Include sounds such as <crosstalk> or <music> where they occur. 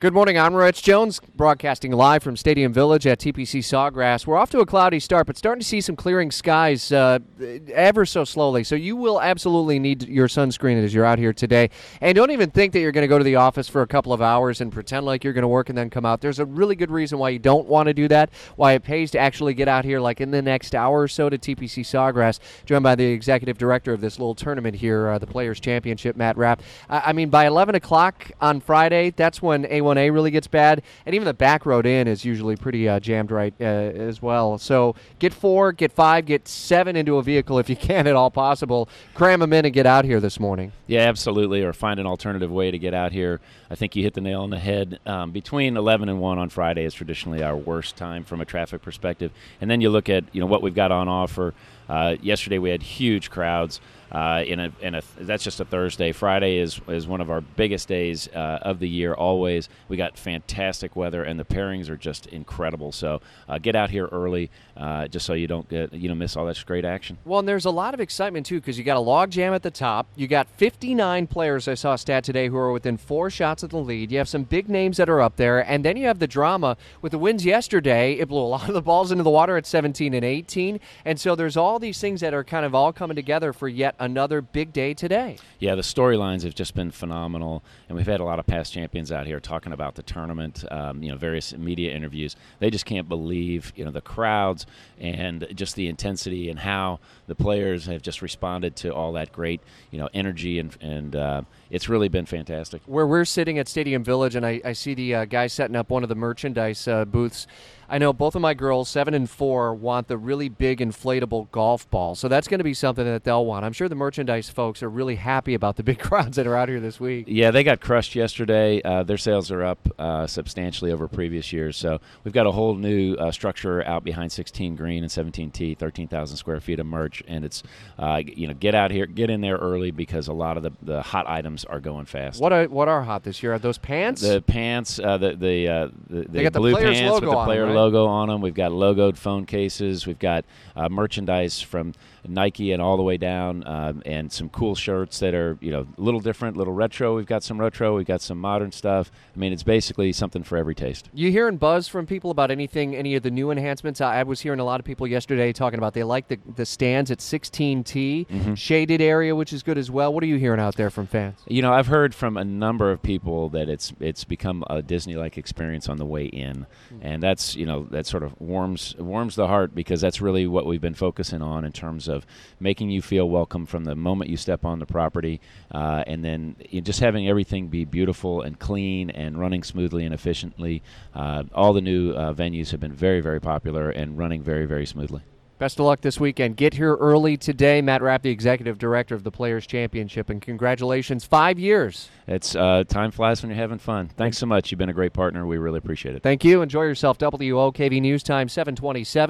Good morning. I'm Rich Jones, broadcasting live from Stadium Village at TPC Sawgrass. We're off to a cloudy start, but starting to see some clearing skies uh, ever so slowly. So you will absolutely need your sunscreen as you're out here today. And don't even think that you're going to go to the office for a couple of hours and pretend like you're going to work and then come out. There's a really good reason why you don't want to do that. Why it pays to actually get out here, like in the next hour or so, to TPC Sawgrass, joined by the executive director of this little tournament here, uh, the Players Championship, Matt Rapp. I, I mean, by 11 o'clock on Friday, that's when A1 1A really gets bad, and even the back road in is usually pretty uh, jammed right uh, as well. So get four, get five, get seven into a vehicle if you <laughs> can at all possible. Cram them in and get out here this morning. Yeah, absolutely. Or find an alternative way to get out here. I think you hit the nail on the head. Um, between 11 and 1 on Friday is traditionally our worst time from a traffic perspective. And then you look at you know what we've got on offer. Uh, yesterday we had huge crowds. Uh, in a, in a that's just a Thursday. Friday is is one of our biggest days uh, of the year. Always, we got fantastic weather, and the pairings are just incredible. So uh, get out here early, uh, just so you don't get you know miss all that great action. Well, and there's a lot of excitement too because you got a log jam at the top. You got 59 players I saw a stat today who are within four shots of the lead. You have some big names that are up there, and then you have the drama with the wins yesterday. It blew a lot of the balls into the water at 17 and 18, and so there's all these things that are kind of all coming together for yet another big day today. Yeah, the storylines have just been phenomenal, and we've had a lot of past champions out here talking about the tournament. Um, you know, various media interviews. They just can't believe you know the crowds and just the intensity and how the players have just responded to all that great you know energy and and uh, it's really been fantastic. Where we're sitting at Stadium Village, and I, I see the uh, guy setting up one of the merchandise uh, booths. I know both of my girls, seven and four, want the really big inflatable golf ball. So that's going to be something that they'll want. I'm sure the merchandise folks are really happy about the <laughs> big crowds that are out here this week. Yeah, they got crushed yesterday. Uh, their sales are up uh, substantially over previous years. So we've got a whole new uh, structure out behind 16 Green and 17T, 13,000 square feet of merch, and it's uh, you know get out here, get in there early because a lot of the, the hot items are going fast. What are what are hot this year? Are those pants? The pants, uh, the the, uh, the, got blue pants with the player them, right? logo on them. We've got logoed phone cases. We've got uh, merchandise from Nike and all the way down, um, and some cool shirts that are you know a little different, little retro. We've got some retro. We've got some modern stuff. I mean, it's basically something for every taste. You hearing buzz from people about anything, any of the new enhancements? I, I was hearing a lot of people yesterday talking about they like the the stands at 16T, Mm-hmm. shaded area, which is good as well. What are you hearing out there from fans? You know, I've heard from a number of people that it's it's become a Disney-like experience on the way in, and that's you know that sort of warms warms the heart because that's really what we've been focusing on in terms of making you feel welcome from the moment you step on the property, uh, and then you know, just having everything be beautiful and clean and running smoothly and efficiently. Uh, all the new uh, venues have been very very popular and running very very smoothly. Best of luck this weekend. Get here early today. Matt Rapp, the executive director of the Players Championship, and congratulations, five years. It's uh, time flies when you're having fun. Thanks so much. You've been a great partner. We really appreciate it. Thank you. Enjoy yourself. WOKV News Time 727.